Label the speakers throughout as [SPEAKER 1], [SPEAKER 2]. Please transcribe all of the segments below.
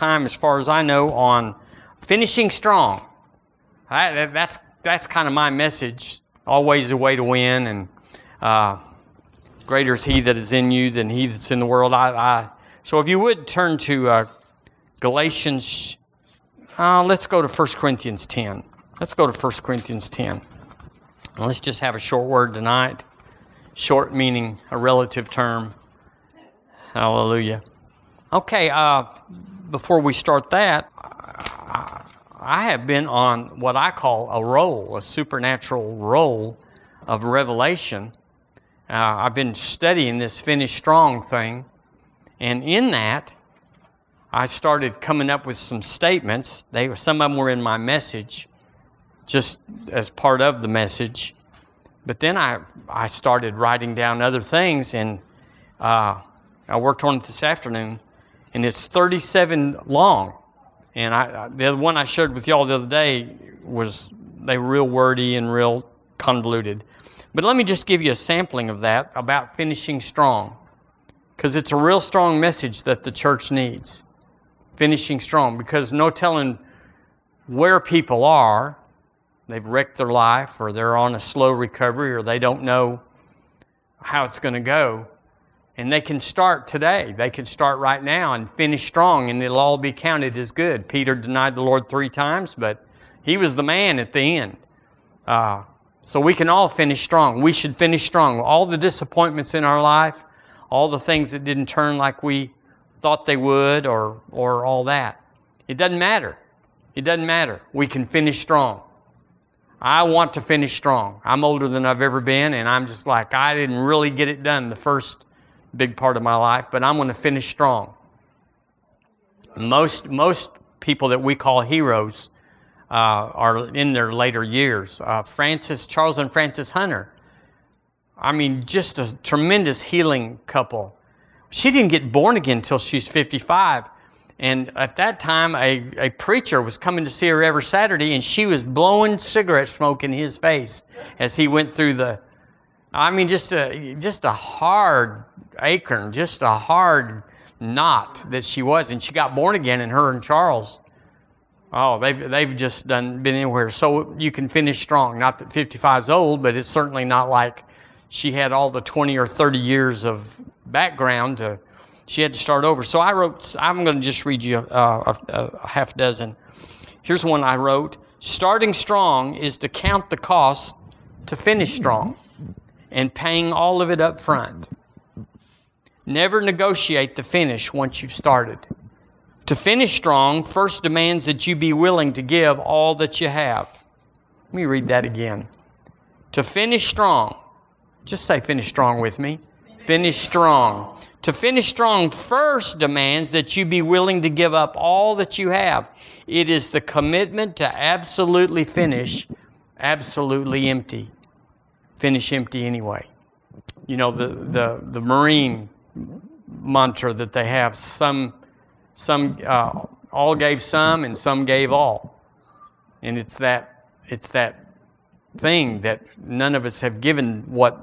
[SPEAKER 1] time, as far as I know, on finishing strong. I, that's that's kind of my message. Always a way to win, and uh, greater is He that is in you than He that's in the world. I, I so if you would turn to uh, Galatians, uh, let's go to 1 Corinthians 10. Let's go to 1 Corinthians 10. And let's just have a short word tonight. Short meaning a relative term. Hallelujah. Okay, uh, before we start that, I have been on what I call a roll, a supernatural roll of revelation. Uh, I've been studying this finish strong thing, and in that, I started coming up with some statements. They some of them were in my message, just as part of the message. But then I I started writing down other things, and uh, I worked on it this afternoon, and it's 37 long. And I, the one I shared with y'all the other day was they were real wordy and real convoluted. But let me just give you a sampling of that about finishing strong, because it's a real strong message that the church needs. Finishing strong, because no telling where people are. They've wrecked their life, or they're on a slow recovery, or they don't know how it's going to go. And they can start today. They can start right now and finish strong, and it'll all be counted as good. Peter denied the Lord three times, but he was the man at the end. Uh, so we can all finish strong. We should finish strong. All the disappointments in our life, all the things that didn't turn like we thought they would, or, or all that. It doesn't matter. It doesn't matter. We can finish strong. I want to finish strong. I'm older than I've ever been, and I'm just like, I didn't really get it done the first big part of my life, but I'm going to finish strong. Most, most people that we call heroes uh, are in their later years. Uh, Frances, Charles and Frances Hunter, I mean, just a tremendous healing couple. She didn't get born again until she's 55. And at that time, a, a preacher was coming to see her every Saturday, and she was blowing cigarette smoke in his face as he went through the. I mean, just a just a hard acorn, just a hard knot that she was. And she got born again, and her and Charles, oh, they've, they've just done been anywhere. So you can finish strong. Not that 55 is old, but it's certainly not like she had all the 20 or 30 years of background to, she had to start over. So I wrote, I'm going to just read you a, a, a half dozen. Here's one I wrote Starting strong is to count the cost to finish strong and paying all of it up front. Never negotiate the finish once you've started. To finish strong first demands that you be willing to give all that you have. Let me read that again. To finish strong, just say finish strong with me. Finish strong. To finish strong first demands that you be willing to give up all that you have. It is the commitment to absolutely finish absolutely empty. Finish empty anyway. You know, the, the, the Marine mantra that they have. Some, some, uh, all gave some, and some gave all, and it's that, it's that thing that none of us have given what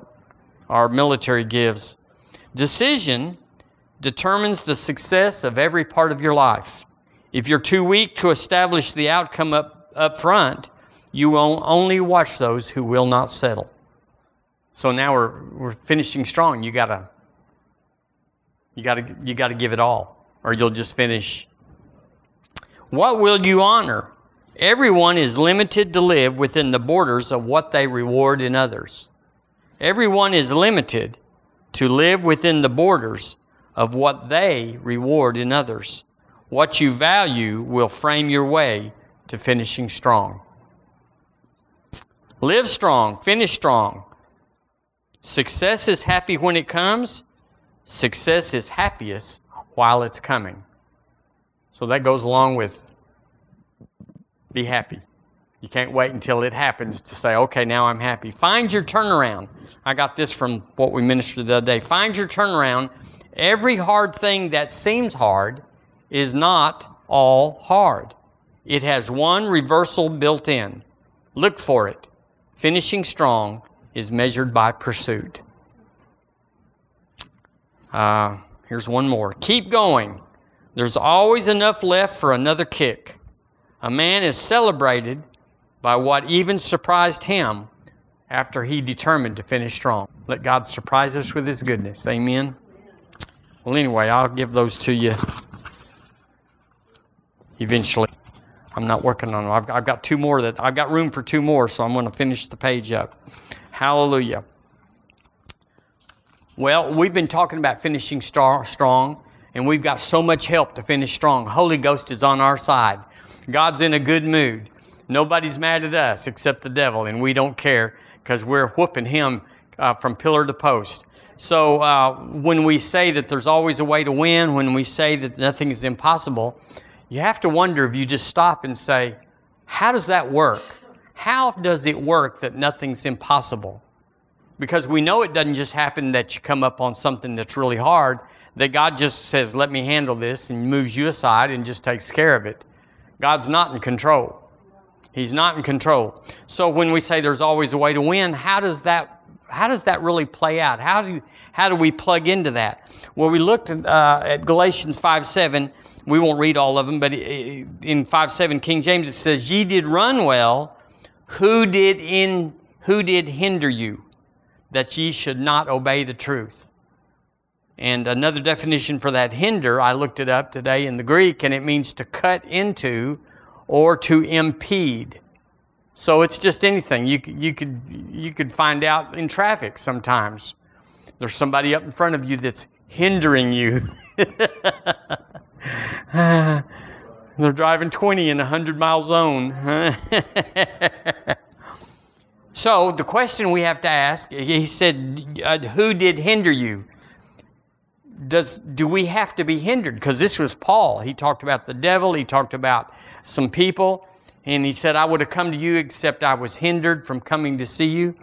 [SPEAKER 1] our military gives. Decision determines the success of every part of your life. If you're too weak to establish the outcome up, up front, you will only watch those who will not settle. So now we're, we're finishing strong. You got to you got to you got to give it all, or you'll just finish. What will you honor? Everyone is limited to live within the borders of what they reward in others. Everyone is limited to live within the borders of what they reward in others. What you value will frame your way to finishing strong. Live strong, finish strong. Success is happy when it comes, Success is happiest while it's coming. So that goes along with be happy. You can't wait until it happens to say, okay, now I'm happy. Find your turnaround. I got this from what we ministered the other day. Find your turnaround. Every hard thing that seems hard is not all hard. It has one reversal built in. Look for it. Finishing strong is measured by pursuit. Uh, here's one more. Keep going. There's always enough left for another kick. A man is celebrated by what even surprised him after he determined to finish strong. Let God surprise us with his goodness. Amen. Well, anyway, I'll give those to you eventually. I'm not working on them. I've, I've got two more that I've got room for two more, so I'm going to finish the page up. Hallelujah. Well, we've been talking about finishing strong, and we've got so much help to finish strong. Holy Ghost is on our side. God's in a good mood. Nobody's mad at us except the devil, and we don't care because we're whooping him uh, from pillar to post. So uh, when we say that there's always a way to win, when we say that nothing is impossible, you have to wonder if you just stop and say, how does that work? How does it work that nothing's impossible? because we know it doesn't just happen that you come up on something that's really hard, that God just says, let me handle this and moves you aside and just takes care of it. God's not in control. He's not in control. So when we say there's always a way to win, how does that how does that really play out? How do how do we plug into that? Well, we looked at, uh, at Galatians five seven. We won't read all of them, but in five seven, King James it says, "Ye did run well. Who did in who did hinder you?" that ye should not obey the truth. And another definition for that hinder, I looked it up today in the Greek, and it means to cut into or to impede. So it's just anything. You, you, could, you could find out in traffic sometimes. There's somebody up in front of you that's hindering you. Ah. They're driving 20 in a 100 mile zone. So the question we have to ask, he said, uh, who did hinder you? Does, do we have to be hindered? Because this was Paul. He talked about the devil. He talked about some people. And he said, I would have come to you except I was hindered from coming to see you.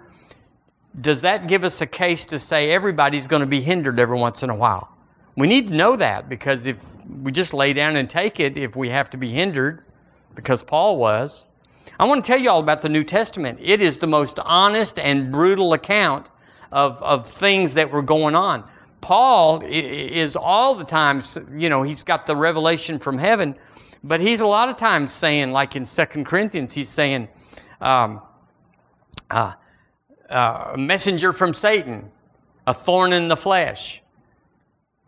[SPEAKER 1] Does that give us a case to say everybody's going to be hindered every once in a while? We need to know that because if we just lay down and take it, if we have to be hindered, because Paul was, I want to tell you all about the New Testament. It is the most honest and brutal account of, of things that were going on. Paul is all the times, you know, he's got the revelation from heaven, but he's a lot of times saying, like in Second Corinthians, he's saying, um, uh, uh, a messenger from Satan, a thorn in the flesh.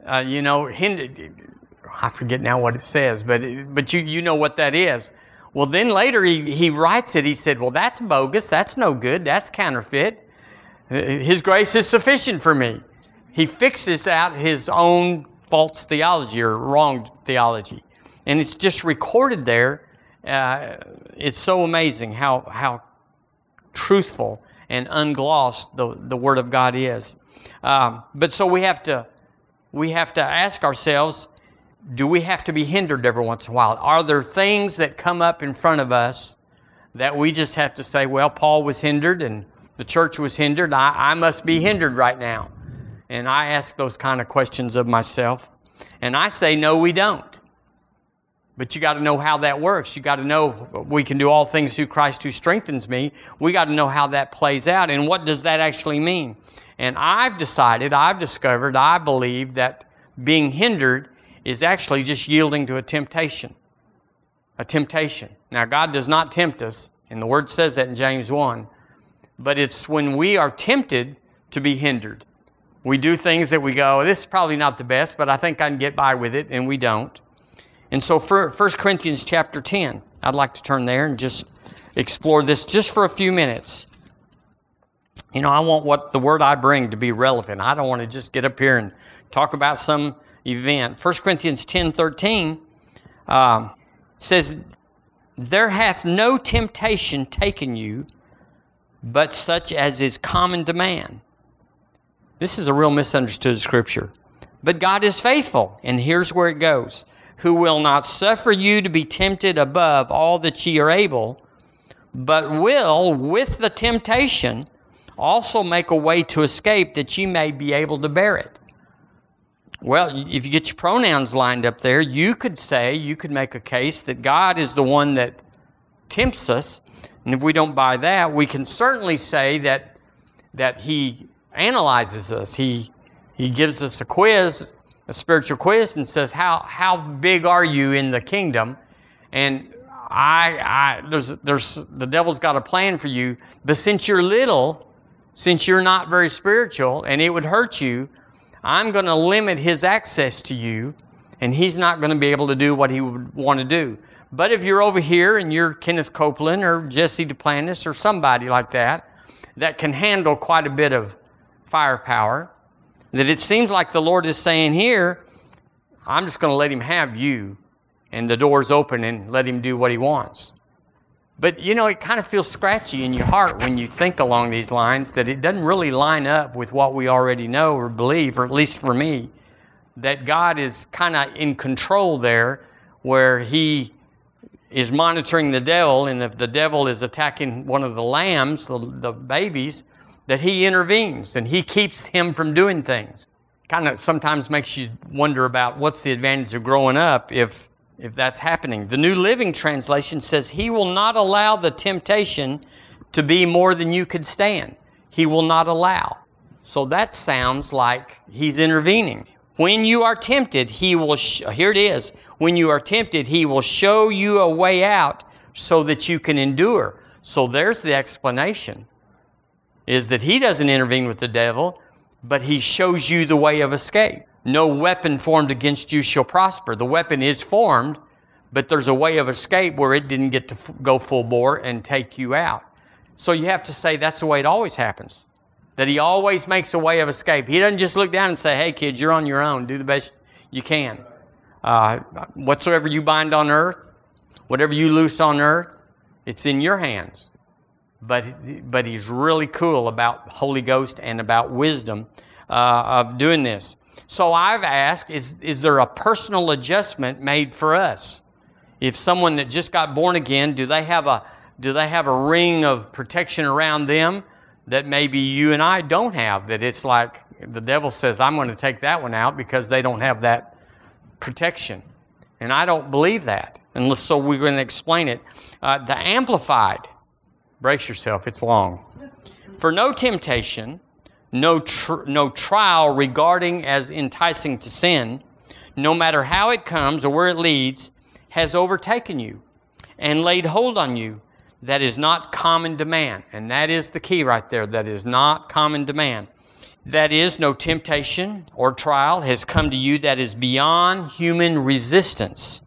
[SPEAKER 1] Uh, you know, I forget now what it says, but, but you, you know what that is. Well, then later he, he writes it. He said, Well, that's bogus. That's no good. That's counterfeit. His grace is sufficient for me. He fixes out his own false theology or wrong theology. And it's just recorded there. Uh, it's so amazing how, how truthful and unglossed the, the Word of God is. Um, but so we have to we have to ask ourselves do we have to be hindered every once in a while? Are there things that come up in front of us that we just have to say, well, Paul was hindered and the church was hindered. I, I must be hindered right now. And I ask those kind of questions of myself. And I say, no, we don't. But you got to know how that works. You got to know we can do all things through Christ who strengthens me. We got to know how that plays out and what does that actually mean. And I've decided, I've discovered, I believe that being hindered is actually just yielding to a temptation. A temptation. Now, God does not tempt us, and the Word says that in James 1, but it's when we are tempted to be hindered. We do things that we go, this is probably not the best, but I think I can get by with it, and we don't. And so, for 1 Corinthians chapter 10, I'd like to turn there and just explore this just for a few minutes. You know, I want what the word I bring to be relevant. I don't want to just get up here and talk about some event. 1 Corinthians 10 13 um, says, There hath no temptation taken you, but such as is common to man. This is a real misunderstood scripture. But God is faithful, and here's where it goes who will not suffer you to be tempted above all that ye are able, but will, with the temptation, also make a way to escape that you may be able to bear it. Well, if you get your pronouns lined up there, you could say, you could make a case that God is the one that tempts us. And if we don't buy that, we can certainly say that, that He analyzes us. He, he gives us a quiz a spiritual quiz and says, How, how big are you in the kingdom? And I, I, there's, there's, the devil's got a plan for you, but since you're little, since you're not very spiritual and it would hurt you, I'm going to limit his access to you and he's not going to be able to do what he would want to do. But if you're over here and you're Kenneth Copeland or Jesse Duplantis or somebody like that, that can handle quite a bit of firepower, that it seems like the Lord is saying here, I'm just going to let him have you, and the door's open and let him do what he wants. But you know, it kind of feels scratchy in your heart when you think along these lines that it doesn't really line up with what we already know or believe, or at least for me, that God is kind of in control there, where He is monitoring the devil, and if the devil is attacking one of the lambs, the, the babies, that he intervenes and he keeps him from doing things. Kind of sometimes makes you wonder about what's the advantage of growing up if if that's happening. The New Living Translation says he will not allow the temptation to be more than you could stand. He will not allow. So that sounds like he's intervening. When you are tempted, he will sh- here it is. When you are tempted, he will show you a way out so that you can endure. So there's the explanation is that he doesn't intervene with the devil, but he shows you the way of escape. No weapon formed against you shall prosper. The weapon is formed, but there's a way of escape where it didn't get to f- go full bore and take you out. So you have to say that's the way it always happens. That he always makes a way of escape. He doesn't just look down and say, hey, kids, you're on your own. Do the best you can. Uh, whatsoever you bind on earth, whatever you loose on earth, it's in your hands but, but he's really cool about Holy Ghost and about wisdom uh, of doing this. So I've asked, is, is there a personal adjustment made for us? If someone that just got born again, do they have a, do they have a ring of protection around them that maybe you and I don't have? That it's like the devil says, I'm going to take that one out because they don't have that protection. And I don't believe that. And so we're going to explain it. Uh, the Amplified Brace yourself, it's long. For no temptation, no, tr- no trial regarding as enticing to sin, no matter how it comes or where it leads, has overtaken you and laid hold on you that is not common demand. And that is the key right there. That is not common demand. That is, no temptation or trial has come to you that is beyond human resistance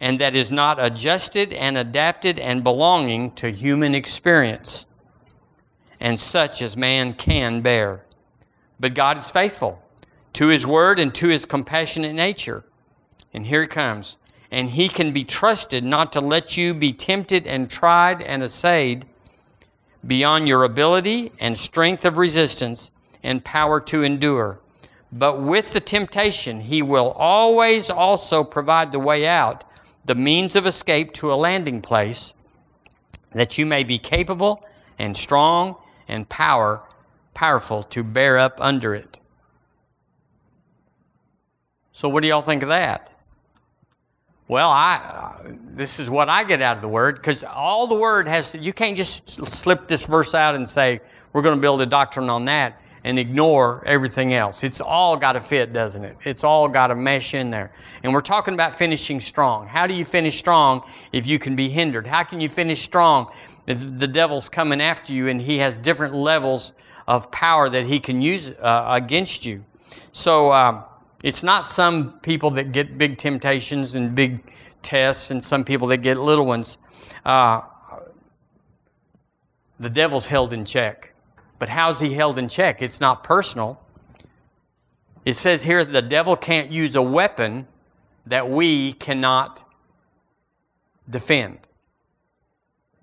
[SPEAKER 1] and that is not adjusted and adapted and belonging to human experience, and such as man can bear. But God is faithful to His word and to His compassionate nature. And here it comes. And He can be trusted not to let you be tempted and tried and assayed beyond your ability and strength of resistance and power to endure. But with the temptation, He will always also provide the way out the means of escape to a landing place, that you may be capable and strong and power, powerful to bear up under it. So, what do y'all think of that? Well, I this is what I get out of the word because all the word has to, you can't just slip this verse out and say we're going to build a doctrine on that and ignore everything else. It's all got to fit, doesn't it? It's all got to mesh in there. And we're talking about finishing strong. How do you finish strong if you can be hindered? How can you finish strong the devil's coming after you and he has different levels of power that he can use uh, against you? So um, it's not some people that get big temptations and big tests and some people that get little ones. Uh, the devil's held in check. But how's he held in check? It's not personal. It says here the devil can't use a weapon that we cannot defend.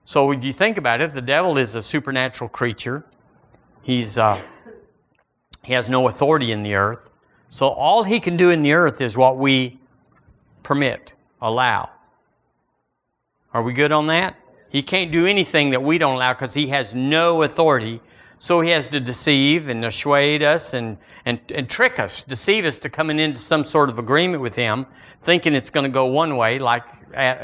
[SPEAKER 1] So if you think about it, the devil is a supernatural creature. He's uh, he has no authority in the earth. So all he can do in the earth is what we permit, allow. Are we good on that? He can't do anything that we don't allow because he has no authority so he has to deceive and dissuade us and, and, and trick us, deceive us to coming into some sort of agreement with him, thinking it's going to go one way like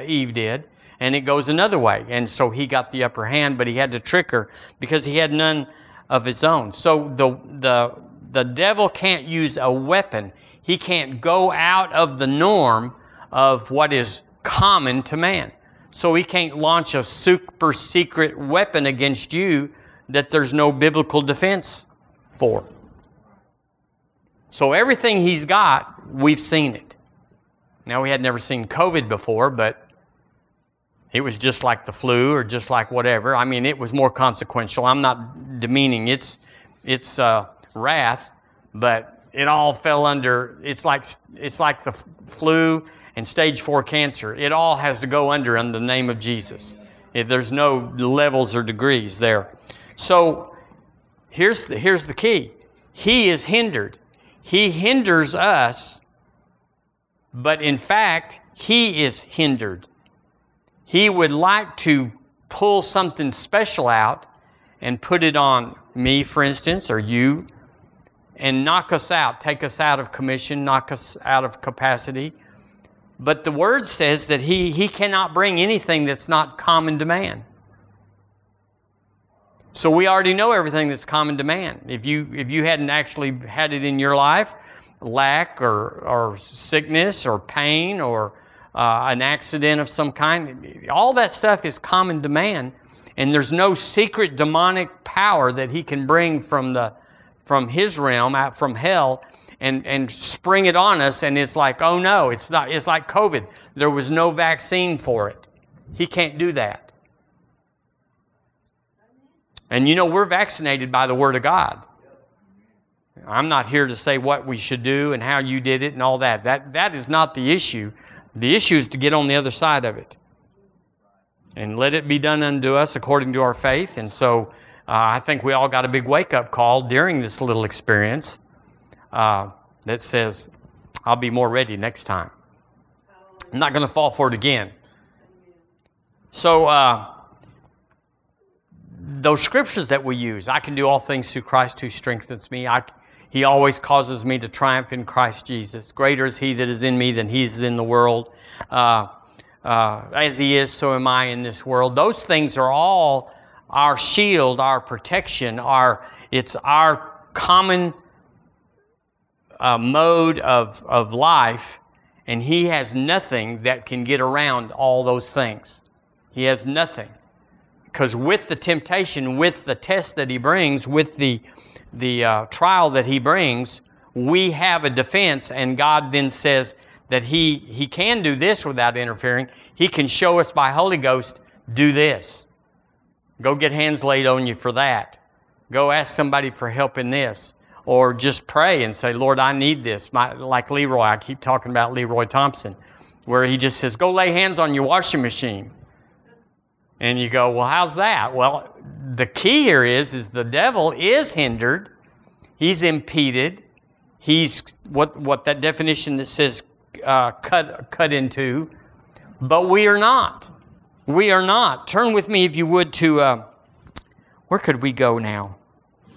[SPEAKER 1] Eve did, and it goes another way. And so he got the upper hand, but he had to trick her because he had none of his own. So the, the, the devil can't use a weapon. He can't go out of the norm of what is common to man. So he can't launch a super secret weapon against you that there's no biblical defense for. So everything he's got, we've seen it. Now, we had never seen COVID before, but it was just like the flu or just like whatever. I mean, it was more consequential. I'm not demeaning its, its uh, wrath, but it all fell under, it's like, it's like the flu and stage four cancer. It all has to go under in the name of Jesus. If there's no levels or degrees there. So here's the, here's the key. He is hindered. He hinders us, but in fact, he is hindered. He would like to pull something special out and put it on me, for instance, or you, and knock us out, take us out of commission, knock us out of capacity. But the word says that he, he cannot bring anything that's not common to man. So we already know everything that's common to man. If you, if you hadn't actually had it in your life, lack or, or sickness or pain or uh, an accident of some kind, all that stuff is common to man. And there's no secret demonic power that he can bring from, the, from his realm, out from hell, and, and spring it on us. And it's like, oh no, it's not. It's like COVID. There was no vaccine for it. He can't do that. And you know, we're vaccinated by the Word of God. I'm not here to say what we should do and how you did it and all that. That, that is not the issue. The issue is to get on the other side of it. And let it be done unto us according to our faith. And so uh, I think we all got a big wake up call during this little experience uh, that says, I'll be more ready next time. I'm not going to fall for it again. So, uh, those scriptures that we use, I can do all things through Christ who strengthens me. I, he always causes me to triumph in Christ Jesus. Greater is He that is in me than He is in the world. Uh, uh, as He is, so am I in this world. Those things are all our shield, our protection, our, it's our common uh, mode of, of life, and He has nothing that can get around all those things. He has nothing. Because with the temptation, with the test that he brings, with the, the uh, trial that he brings, we have a defense, and God then says that he, he can do this without interfering. He can show us by Holy Ghost, do this. Go get hands laid on you for that. Go ask somebody for help in this. Or just pray and say, Lord, I need this. My, like Leroy, I keep talking about Leroy Thompson, where he just says, Go lay hands on your washing machine. And you go, well, how's that? Well, the key here is, is the devil is hindered. He's impeded. He's what, what that definition that says uh, cut, cut into. But we are not. We are not. Turn with me, if you would, to uh, where could we go now?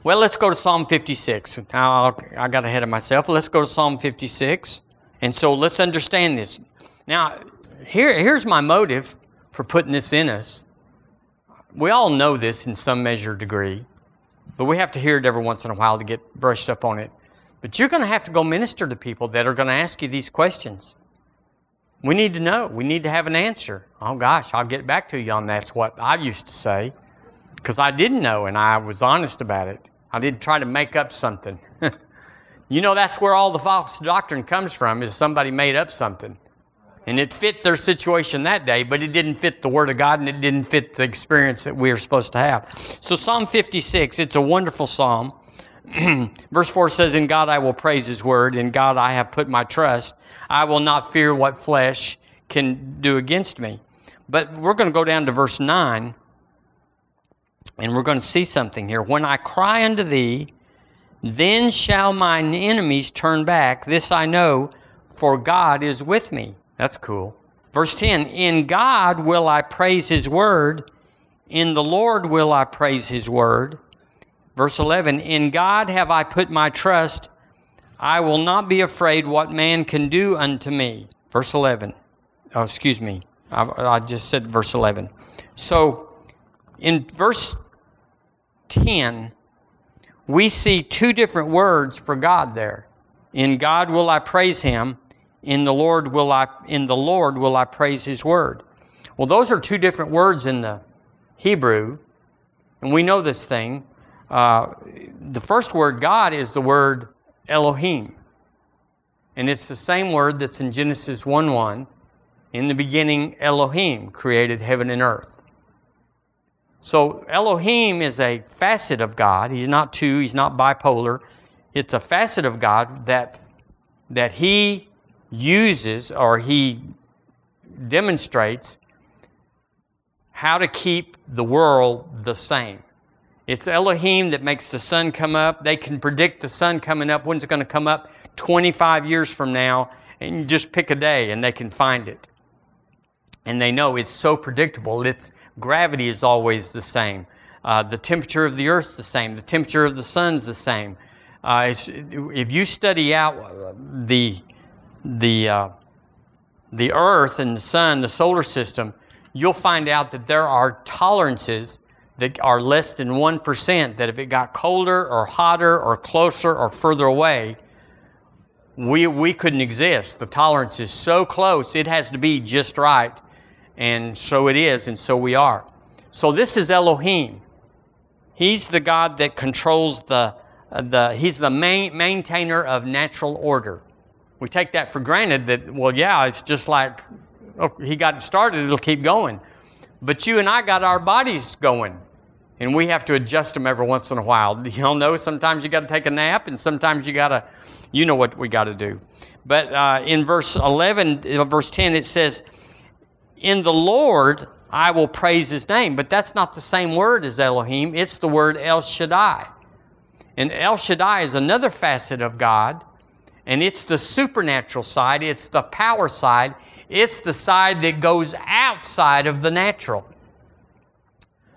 [SPEAKER 1] Well, let's go to Psalm 56. Now, I got ahead of myself. Let's go to Psalm 56. And so let's understand this. Now, here, here's my motive for putting this in us. We all know this in some measure degree, but we have to hear it every once in a while to get brushed up on it. But you're going to have to go minister to people that are going to ask you these questions. We need to know. We need to have an answer. Oh gosh, I'll get back to you on that's what I used to say because I didn't know and I was honest about it. I didn't try to make up something. you know, that's where all the false doctrine comes from is somebody made up something. And it fit their situation that day, but it didn't fit the Word of God and it didn't fit the experience that we are supposed to have. So, Psalm 56, it's a wonderful psalm. Verse 4 says, In God I will praise His Word, in God I have put my trust. I will not fear what flesh can do against me. But we're going to go down to verse 9, and we're going to see something here. When I cry unto thee, then shall mine enemies turn back. This I know, for God is with me. That's cool. Verse 10 In God will I praise his word, in the Lord will I praise his word. Verse 11 In God have I put my trust. I will not be afraid what man can do unto me. Verse 11. Oh, excuse me. I, I just said verse 11. So in verse 10, we see two different words for God there. In God will I praise him, in the Lord will I in the Lord will I praise his word. Well, those are two different words in the Hebrew, and we know this thing. Uh, the first word, God, is the word Elohim. And it's the same word that's in Genesis 1 1. In the beginning, Elohim created heaven and earth. So Elohim is a facet of God. He's not two, he's not bipolar. It's a facet of God that, that he uses or he demonstrates how to keep the world the same. It's Elohim that makes the sun come up. They can predict the sun coming up, when's it going to come up 25 years from now, and you just pick a day and they can find it and they know it's so predictable. Its gravity is always the same. Uh, the temperature of the earth's the same. The temperature of the sun's the same. Uh, if you study out the the uh, the earth and the sun, the solar system, you'll find out that there are tolerances that are less than 1% that if it got colder or hotter or closer or further away, we, we couldn't exist. The tolerance is so close, it has to be just right and so it is, and so we are. So this is Elohim. He's the God that controls the, uh, the he's the main, maintainer of natural order. We take that for granted that, well, yeah, it's just like oh, he got it started, it'll keep going. But you and I got our bodies going, and we have to adjust them every once in a while. You'll know sometimes you got to take a nap, and sometimes you got to, you know what we got to do. But uh, in verse 11, uh, verse 10, it says, in the Lord I will praise his name. But that's not the same word as Elohim, it's the word El Shaddai. And El Shaddai is another facet of God, and it's the supernatural side, it's the power side, it's the side that goes outside of the natural.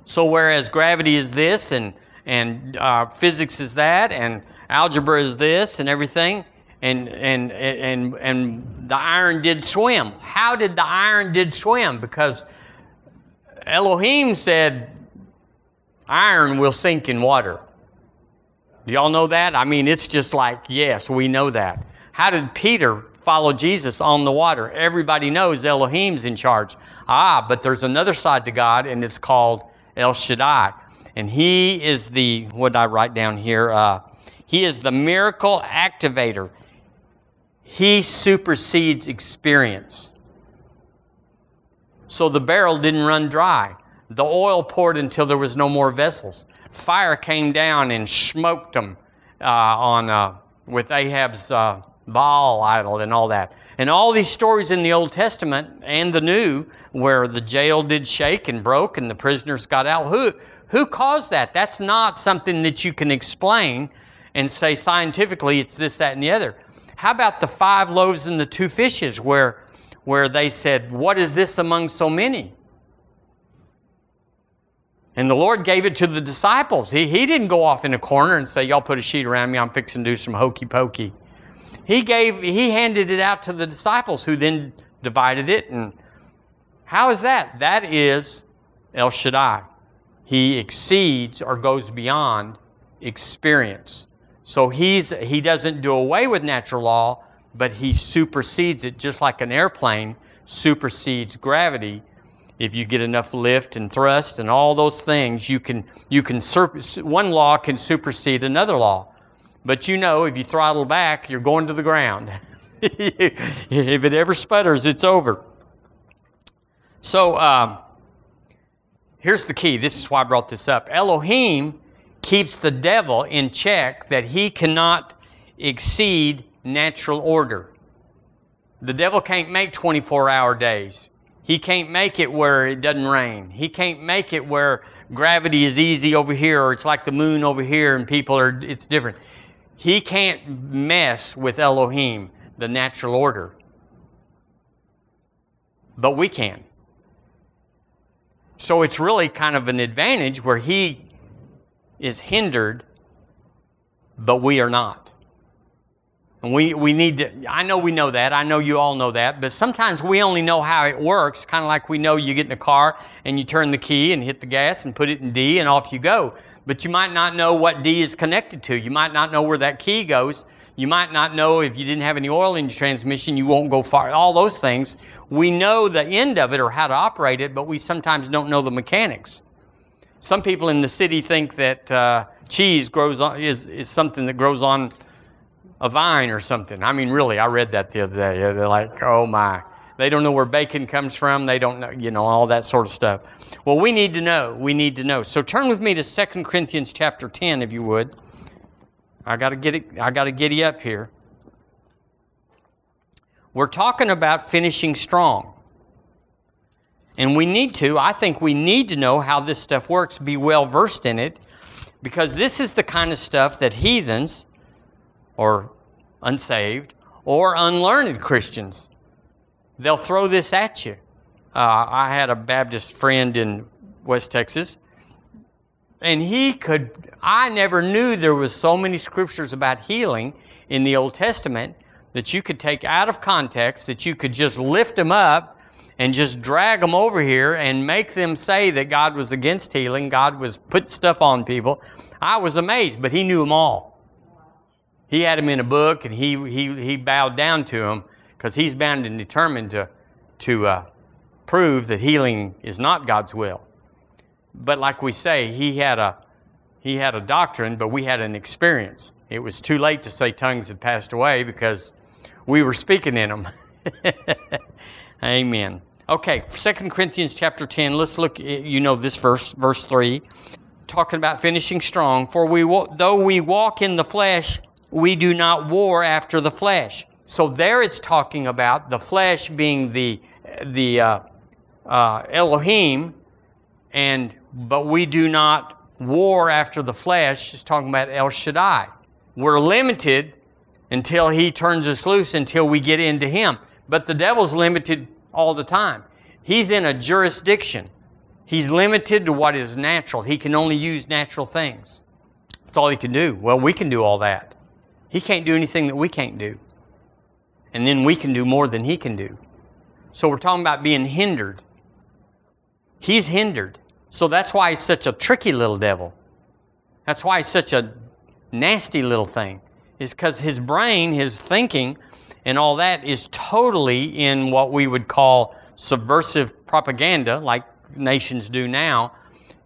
[SPEAKER 1] So, whereas gravity is this, and, and uh, physics is that, and algebra is this, and everything, and and and and the iron did swim. How did the iron did swim? Because Elohim said iron will sink in water. Do y'all know that? I mean, it's just like, yes, we know that. How did Peter follow Jesus on the water? Everybody knows Elohim's in charge. Ah, but there's another side to God, and it's called El Shaddai. And he is the, what did I write down here? Uh, he is the miracle activator. He supersedes experience. So the barrel didn't run dry. The oil poured until there was no more vessels. Fire came down and smoked them uh, on, uh, with Ahab's uh, Baal idol and all that. And all these stories in the Old Testament and the New, where the jail did shake and broke and the prisoners got out. Who, who caused that? That's not something that you can explain and say scientifically it's this, that, and the other. How about the five loaves and the two fishes where, where they said, What is this among so many? And the Lord gave it to the disciples. He, he didn't go off in a corner and say, Y'all put a sheet around me, I'm fixing to do some hokey pokey. He gave, he handed it out to the disciples who then divided it. And how is that? That is El Shaddai. He exceeds or goes beyond experience. So he's, he doesn't do away with natural law, but he supersedes it just like an airplane supersedes gravity. If you get enough lift and thrust and all those things, you can, you can one law can supersede another law. But you know, if you throttle back, you're going to the ground. if it ever sputters, it's over. So um, here's the key. This is why I brought this up. Elohim keeps the devil in check that he cannot exceed natural order. The devil can't make 24 hour days. He can't make it where it doesn't rain. He can't make it where gravity is easy over here or it's like the moon over here and people are, it's different. He can't mess with Elohim, the natural order. But we can. So it's really kind of an advantage where he is hindered, but we are not. And we, we need to, I know we know that. I know you all know that. But sometimes we only know how it works, kind of like we know you get in a car and you turn the key and hit the gas and put it in D and off you go. But you might not know what D is connected to. You might not know where that key goes. You might not know if you didn't have any oil in your transmission, you won't go far. All those things. We know the end of it or how to operate it, but we sometimes don't know the mechanics. Some people in the city think that uh, cheese grows on, is, is something that grows on a vine or something. I mean, really, I read that the other day. They're like, oh my. They don't know where bacon comes from. They don't know, you know, all that sort of stuff. Well, we need to know. We need to know. So turn with me to 2 Corinthians chapter 10, if you would. I got to get it, I got to get you up here. We're talking about finishing strong. And we need to, I think we need to know how this stuff works, be well versed in it, because this is the kind of stuff that heathens, or unsaved or unlearned Christians. They'll throw this at you. Uh, I had a Baptist friend in West Texas, and he could. I never knew there was so many scriptures about healing in the Old Testament that you could take out of context, that you could just lift them up and just drag them over here and make them say that God was against healing, God was putting stuff on people. I was amazed, but he knew them all he had him in a book and he, he, he bowed down to him because he's bound and determined to, to uh, prove that healing is not God's will. But like we say, he had, a, he had a doctrine, but we had an experience. It was too late to say tongues had passed away because we were speaking in them. Amen. Okay, 2 Corinthians chapter 10. Let's look, you know this verse, verse 3, talking about finishing strong. For we, though we walk in the flesh, we do not war after the flesh. So there it's talking about the flesh being the, the uh, uh, Elohim, and but we do not war after the flesh. It's talking about El Shaddai. We're limited until he turns us loose until we get into him. But the devil's limited all the time. He's in a jurisdiction. He's limited to what is natural. He can only use natural things. That's all he can do. Well, we can do all that. He can't do anything that we can't do. And then we can do more than he can do. So we're talking about being hindered. He's hindered. So that's why he's such a tricky little devil. That's why he's such a nasty little thing. Is because his brain, his thinking, and all that is totally in what we would call subversive propaganda, like nations do now,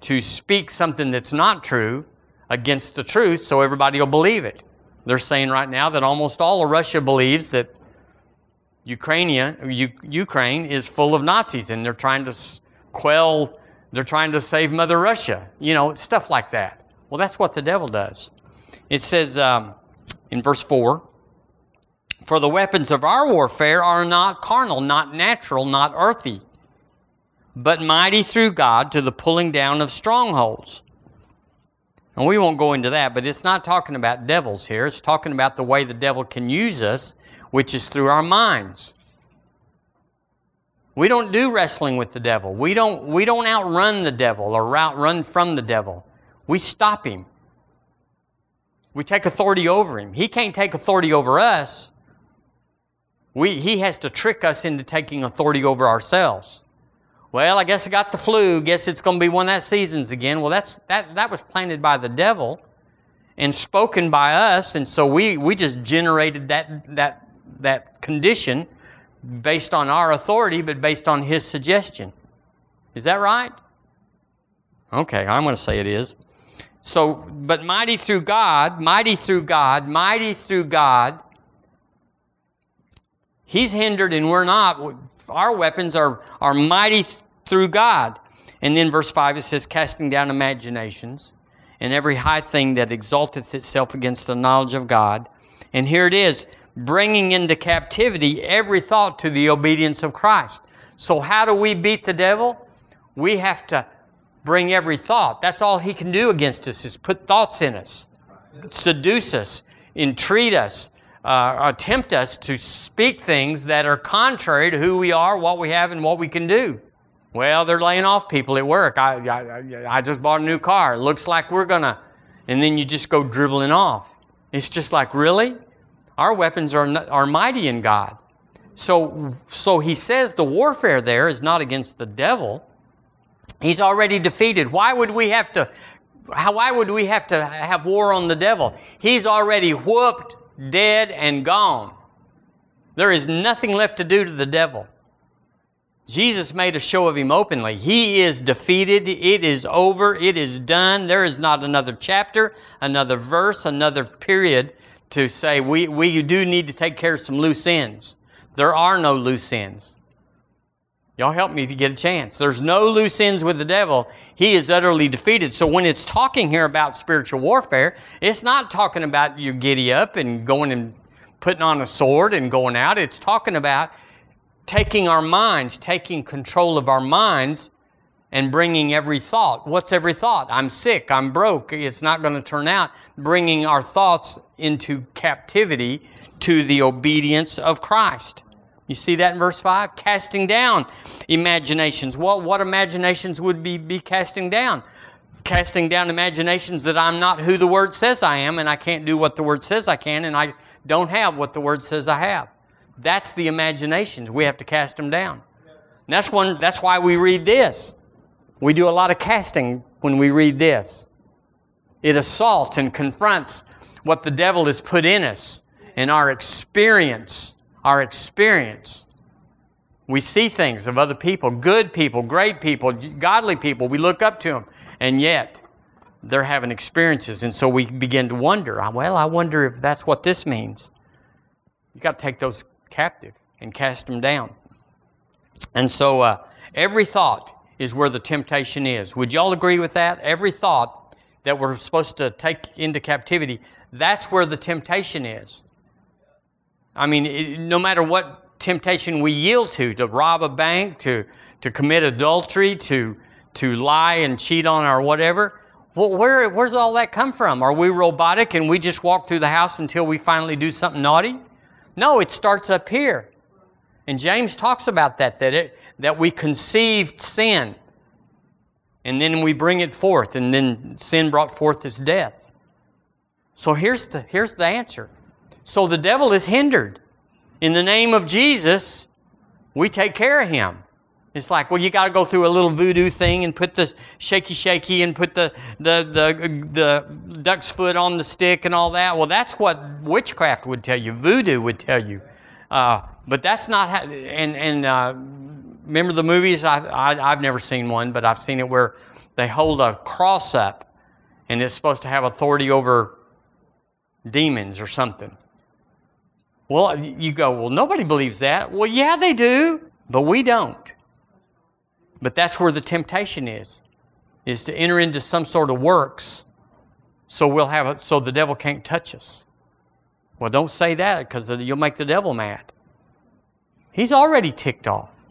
[SPEAKER 1] to speak something that's not true against the truth so everybody will believe it. They're saying right now that almost all of Russia believes that Ukraine, Ukraine is full of Nazis and they're trying to quell, they're trying to save Mother Russia. You know, stuff like that. Well, that's what the devil does. It says um, in verse 4 For the weapons of our warfare are not carnal, not natural, not earthy, but mighty through God to the pulling down of strongholds and we won't go into that, but it's not talking about devils here. It's talking about the way the devil can use us, which is through our minds. We don't do wrestling with the devil. We don't, we don't outrun the devil or outrun from the devil. We stop him. We take authority over him. He can't take authority over us. We, he has to trick us into taking authority over ourselves. Well, I guess I got the flu. Guess it's going to be one of that seasons again. Well, that's, that, that was planted by the devil and spoken by us. And so we, we just generated that, that, that condition based on our authority, but based on his suggestion. Is that right? Okay, I'm going to say it is. So, but mighty through God, mighty through God, mighty through God He's hindered and we're not. Our weapons are, are mighty through God. And then verse 5 it says, casting down imaginations and every high thing that exalteth itself against the knowledge of God. And here it is, bringing into captivity every thought to the obedience of Christ. So, how do we beat the devil? We have to bring every thought. That's all he can do against us is put thoughts in us, seduce us, entreat us, uh, tempt us to speak things that are contrary to who we are, what we have, and what we can do. Well, they're laying off people at work. I, I, I just bought a new car. It looks like we're going to, and then you just go dribbling off. It's just like, really? Our weapons are, are mighty in God. So, so he says the warfare there is not against the devil. He's already defeated. Why would we have to how, why would we have to have war on the devil? He's already whooped, dead, and gone. There is nothing left to do to the devil. Jesus made a show of him openly. He is defeated. It is over. It is done. There is not another chapter, another verse, another period to say we, we do need to take care of some loose ends. There are no loose ends. Y'all help me if you get a chance. There's no loose ends with the devil. He is utterly defeated. So when it's talking here about spiritual warfare, it's not talking about you giddy up and going and putting on a sword and going out. It's talking about taking our minds, taking control of our minds and bringing every thought. What's every thought? I'm sick. I'm broke. It's not going to turn out. Bringing our thoughts into captivity to the obedience of Christ. You see that in verse 5? Casting down imaginations. What, what imaginations would be, be casting down? Casting down imaginations that I'm not who the Word says I am, and I can't do what the Word says I can, and I don't have what the Word says I have. That's the imaginations. We have to cast them down. And that's, one, that's why we read this. We do a lot of casting when we read this. It assaults and confronts what the devil has put in us and our experience our experience. We see things of other people, good people, great people, godly people. We look up to them. And yet, they're having experiences. And so we begin to wonder well, I wonder if that's what this means. you got to take those captive and cast them down. And so, uh, every thought is where the temptation is. Would y'all agree with that? Every thought that we're supposed to take into captivity, that's where the temptation is. I mean, it, no matter what temptation we yield to, to rob a bank, to, to commit adultery, to, to lie and cheat on our whatever, well, where, where's all that come from? Are we robotic and we just walk through the house until we finally do something naughty? No, it starts up here. And James talks about that, that, it, that we conceived sin. And then we bring it forth, and then sin brought forth its death. So here's the, here's the answer. So the devil is hindered. In the name of Jesus, we take care of him. It's like, well, you got to go through a little voodoo thing and put the shaky shaky and put the, the, the, the duck's foot on the stick and all that. Well, that's what witchcraft would tell you, voodoo would tell you. Uh, but that's not how, and, and uh, remember the movies? I, I, I've never seen one, but I've seen it where they hold a cross up and it's supposed to have authority over demons or something. Well, you go, well, nobody believes that. Well, yeah, they do, but we don't. But that's where the temptation is, is to enter into some sort of works so we'll have it, so the devil can't touch us. Well, don't say that because you'll make the devil mad. He's already ticked off.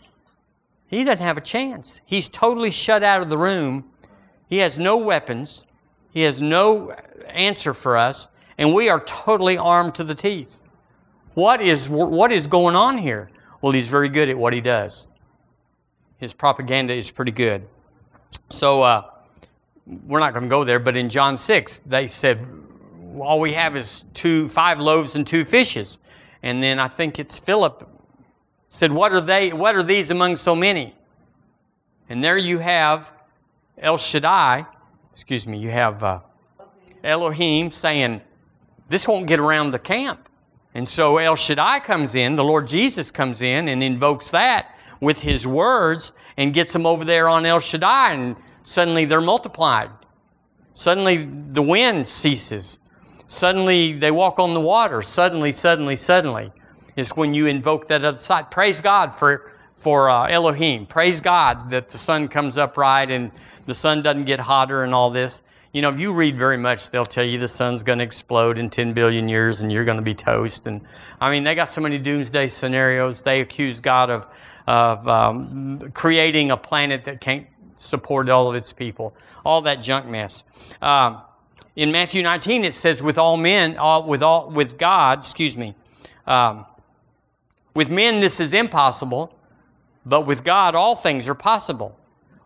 [SPEAKER 1] He doesn't have a chance. He's totally shut out of the room. He has no weapons. He has no uh, answer for us, and we are totally armed to the teeth. What is, what is going on here? Well, he's very good at what he does. His propaganda is pretty good. So, uh, we're not going to go there, but in John 6, they said, all we have is two, five loaves and two fishes. And then I think it's Philip said, what are they, what are these among so many? And there you have El Shaddai, excuse me, you have uh, Elohim saying, this won't get around the camp. And so El Shaddai comes in, the Lord Jesus comes in and invokes that with his words and gets them over there on El Shaddai, and suddenly they're multiplied. Suddenly the wind ceases. Suddenly they walk on the water. Suddenly, suddenly, suddenly is when you invoke that other side. Praise God for, for uh, Elohim. Praise God that the sun comes up right and the sun doesn't get hotter and all this. You know, if you read very much, they'll tell you the sun's going to explode in 10 billion years and you're going to be toast. And I mean, they got so many doomsday scenarios. They accuse God of, of um, creating a planet that can't support all of its people. All that junk mess. Um, in Matthew 19, it says, with all men, all, with, all, with God, excuse me, um, with men this is impossible, but with God all things are possible.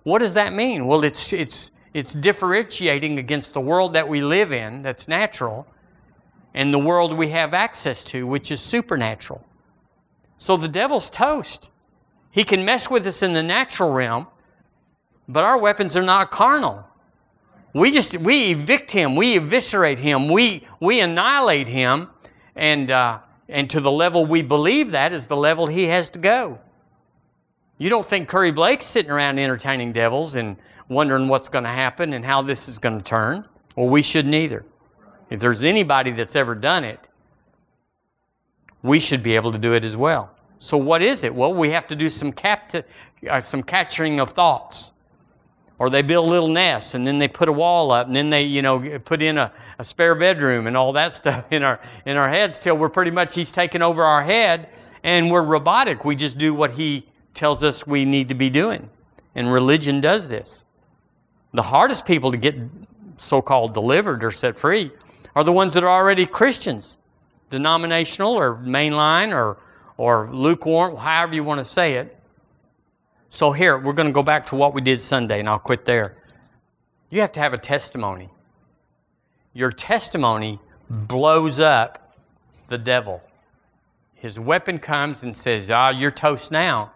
[SPEAKER 1] What does that mean? Well, it's, it's, it's differentiating against the world that we live in that's natural and the world we have access to, which is supernatural. So the devil's toast. He can mess with us in the natural realm, but our weapons are not carnal. We just we evict him, we eviscerate him, we we annihilate him, and uh, and to the level we believe that is the level he has to go. You don't think Curry Blake's sitting around entertaining devils and wondering what's going to happen and how this is going to turn? Well, we shouldn't either. If there's anybody that's ever done it, we should be able to do it as well. So, what is it? Well, we have to do some, capti- uh, some capturing of thoughts. Or they build little nests and then they put a wall up and then they, you know, put in a, a spare bedroom and all that stuff in our, in our heads till we're pretty much, he's taken over our head and we're robotic. We just do what he tells us we need to be doing. And religion does this. The hardest people to get so called delivered or set free are the ones that are already Christians, denominational or mainline or, or lukewarm, however you want to say it. So, here, we're going to go back to what we did Sunday, and I'll quit there. You have to have a testimony. Your testimony blows up the devil. His weapon comes and says, Ah, you're toast now.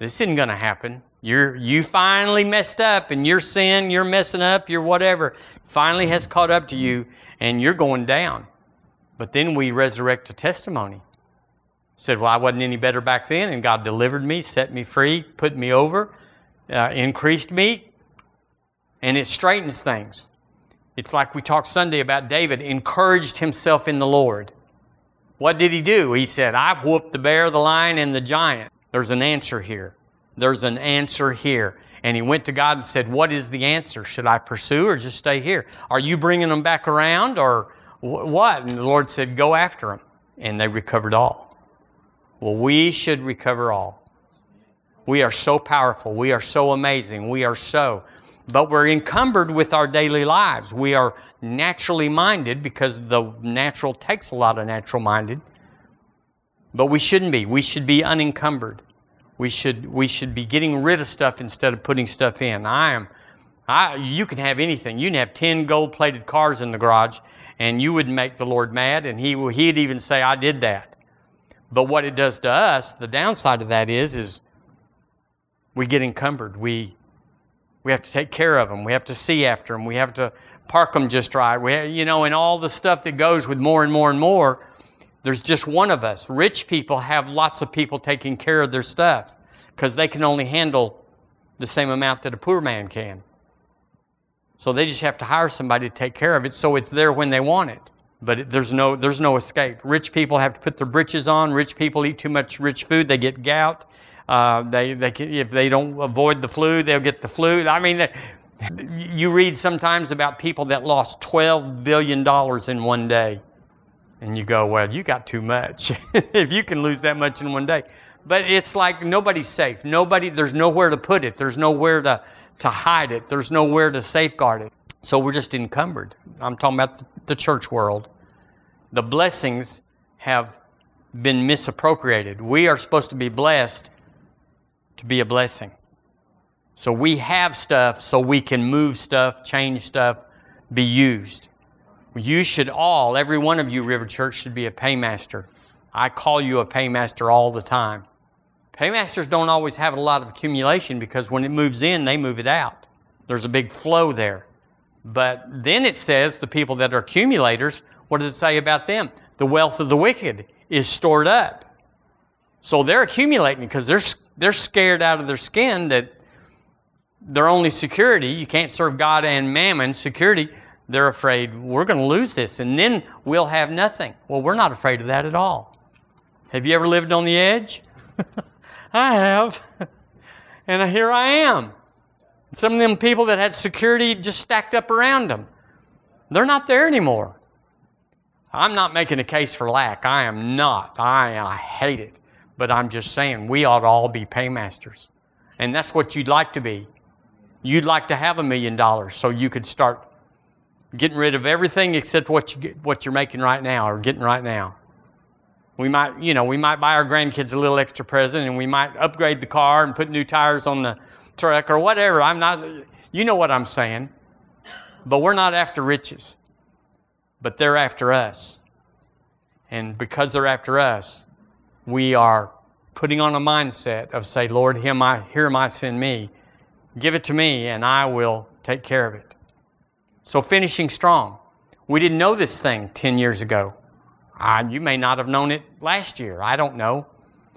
[SPEAKER 1] This isn't going to happen. You're, you finally messed up and your sin, you're messing up, your whatever, finally has caught up to you and you're going down. But then we resurrect a testimony. Said, well, I wasn't any better back then and God delivered me, set me free, put me over, uh, increased me, and it straightens things. It's like we talked Sunday about David encouraged himself in the Lord. What did he do? He said, I've whooped the bear, the lion, and the giant. There's an answer here. There's an answer here. And he went to God and said, What is the answer? Should I pursue or just stay here? Are you bringing them back around or what? And the Lord said, Go after them. And they recovered all. Well, we should recover all. We are so powerful. We are so amazing. We are so. But we're encumbered with our daily lives. We are naturally minded because the natural takes a lot of natural minded. But we shouldn't be. We should be unencumbered we should we should be getting rid of stuff instead of putting stuff in. I am I you can have anything. You can have 10 gold-plated cars in the garage and you wouldn't make the Lord mad and he he'd even say I did that. But what it does to us, the downside of that is is we get encumbered. We we have to take care of them. We have to see after them. We have to park them just right. We have, you know, and all the stuff that goes with more and more and more there's just one of us. Rich people have lots of people taking care of their stuff because they can only handle the same amount that a poor man can. So they just have to hire somebody to take care of it so it's there when they want it. But it, there's, no, there's no escape. Rich people have to put their britches on. Rich people eat too much rich food. They get gout. Uh, they, they can, if they don't avoid the flu, they'll get the flu. I mean, you read sometimes about people that lost $12 billion in one day. And you go, well, you got too much if you can lose that much in one day. But it's like nobody's safe. Nobody, there's nowhere to put it. There's nowhere to, to hide it. There's nowhere to safeguard it. So we're just encumbered. I'm talking about the church world. The blessings have been misappropriated. We are supposed to be blessed to be a blessing. So we have stuff so we can move stuff, change stuff, be used. You should all, every one of you, River Church, should be a paymaster. I call you a paymaster all the time. Paymasters don't always have a lot of accumulation because when it moves in, they move it out. There's a big flow there. But then it says the people that are accumulators, what does it say about them? The wealth of the wicked is stored up. So they're accumulating because they're, they're scared out of their skin that their only security, you can't serve God and mammon, security, they're afraid we're going to lose this and then we'll have nothing. Well, we're not afraid of that at all. Have you ever lived on the edge? I have. and here I am. Some of them people that had security just stacked up around them, they're not there anymore. I'm not making a case for lack. I am not. I, I hate it. But I'm just saying we ought to all be paymasters. And that's what you'd like to be. You'd like to have a million dollars so you could start getting rid of everything except what you get, what you're making right now or getting right now. We might, you know, we might buy our grandkids a little extra present and we might upgrade the car and put new tires on the truck or whatever. I'm not you know what I'm saying. But we're not after riches. But they're after us. And because they're after us, we are putting on a mindset of say, Lord, here my, here am I, send me. Give it to me, and I will take care of it. So finishing strong. We didn't know this thing 10 years ago. You may not have known it last year. I don't know.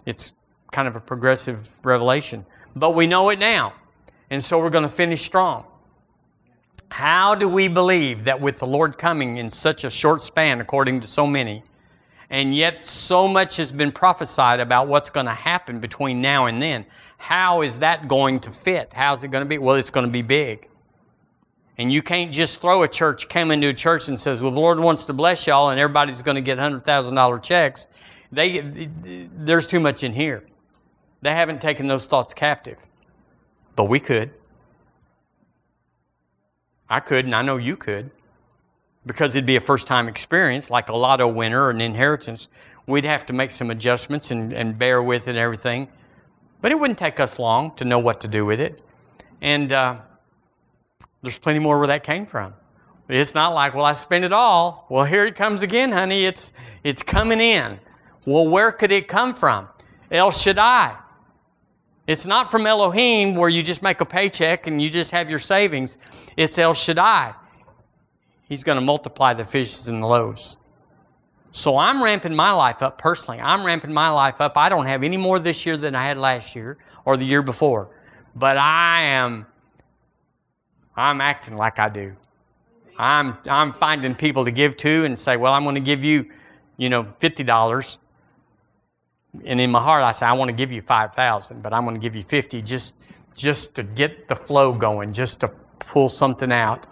[SPEAKER 1] It's kind of a progressive revelation. But we know it now. And so we're going to finish strong. How do we believe that with the Lord coming in such a short span, according to so many, and yet so much has been prophesied about what's going to happen between now and then, how is that going to fit? How's it going to be? Well, it's going to be big. And you can't just throw a church, come into a church and says, well, the Lord wants to bless y'all and everybody's going to get $100,000 checks. They, there's too much in here. They haven't taken those thoughts captive. But we could. I could, and I know you could. Because it'd be a first time experience, like a lotto winner or an inheritance. We'd have to make some adjustments and, and bear with it and everything. But it wouldn't take us long to know what to do with it. And, uh, there's plenty more where that came from. It's not like, well, I spent it all. Well, here it comes again, honey. It's, it's coming in. Well, where could it come from? El Shaddai. It's not from Elohim where you just make a paycheck and you just have your savings. It's El Shaddai. He's going to multiply the fishes and the loaves. So I'm ramping my life up personally. I'm ramping my life up. I don't have any more this year than I had last year or the year before. But I am I'm acting like I do. I'm, I'm finding people to give to and say, well, I'm going to give you, you know, $50. And in my heart, I say, I want to give you 5,000, but I'm going to give you 50 just, just to get the flow going, just to pull something out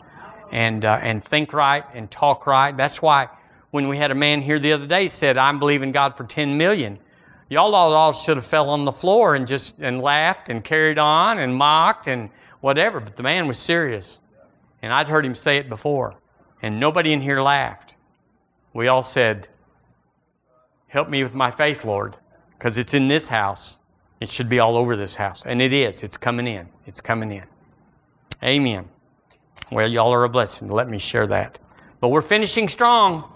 [SPEAKER 1] and, uh, and think right and talk right. That's why when we had a man here the other day said, I'm believing God for 10 million. Y'all all should have fell on the floor and just and laughed and carried on and mocked and whatever. But the man was serious. And I'd heard him say it before. And nobody in here laughed. We all said, Help me with my faith, Lord, because it's in this house. It should be all over this house. And it is. It's coming in. It's coming in. Amen. Well, y'all are a blessing. Let me share that. But we're finishing strong.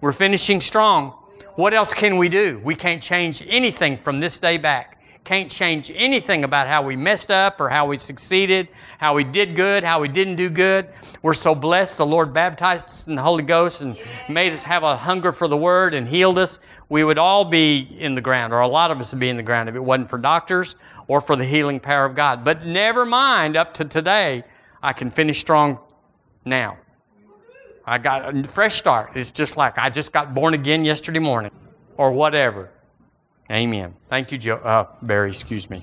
[SPEAKER 1] We're finishing strong. What else can we do? We can't change anything from this day back. Can't change anything about how we messed up or how we succeeded, how we did good, how we didn't do good. We're so blessed. The Lord baptized us in the Holy Ghost and made us have a hunger for the Word and healed us. We would all be in the ground, or a lot of us would be in the ground if it wasn't for doctors or for the healing power of God. But never mind, up to today, I can finish strong now. I got a fresh start. It's just like I just got born again yesterday morning or whatever. Amen. Thank you, Joe, uh, Barry. Excuse me.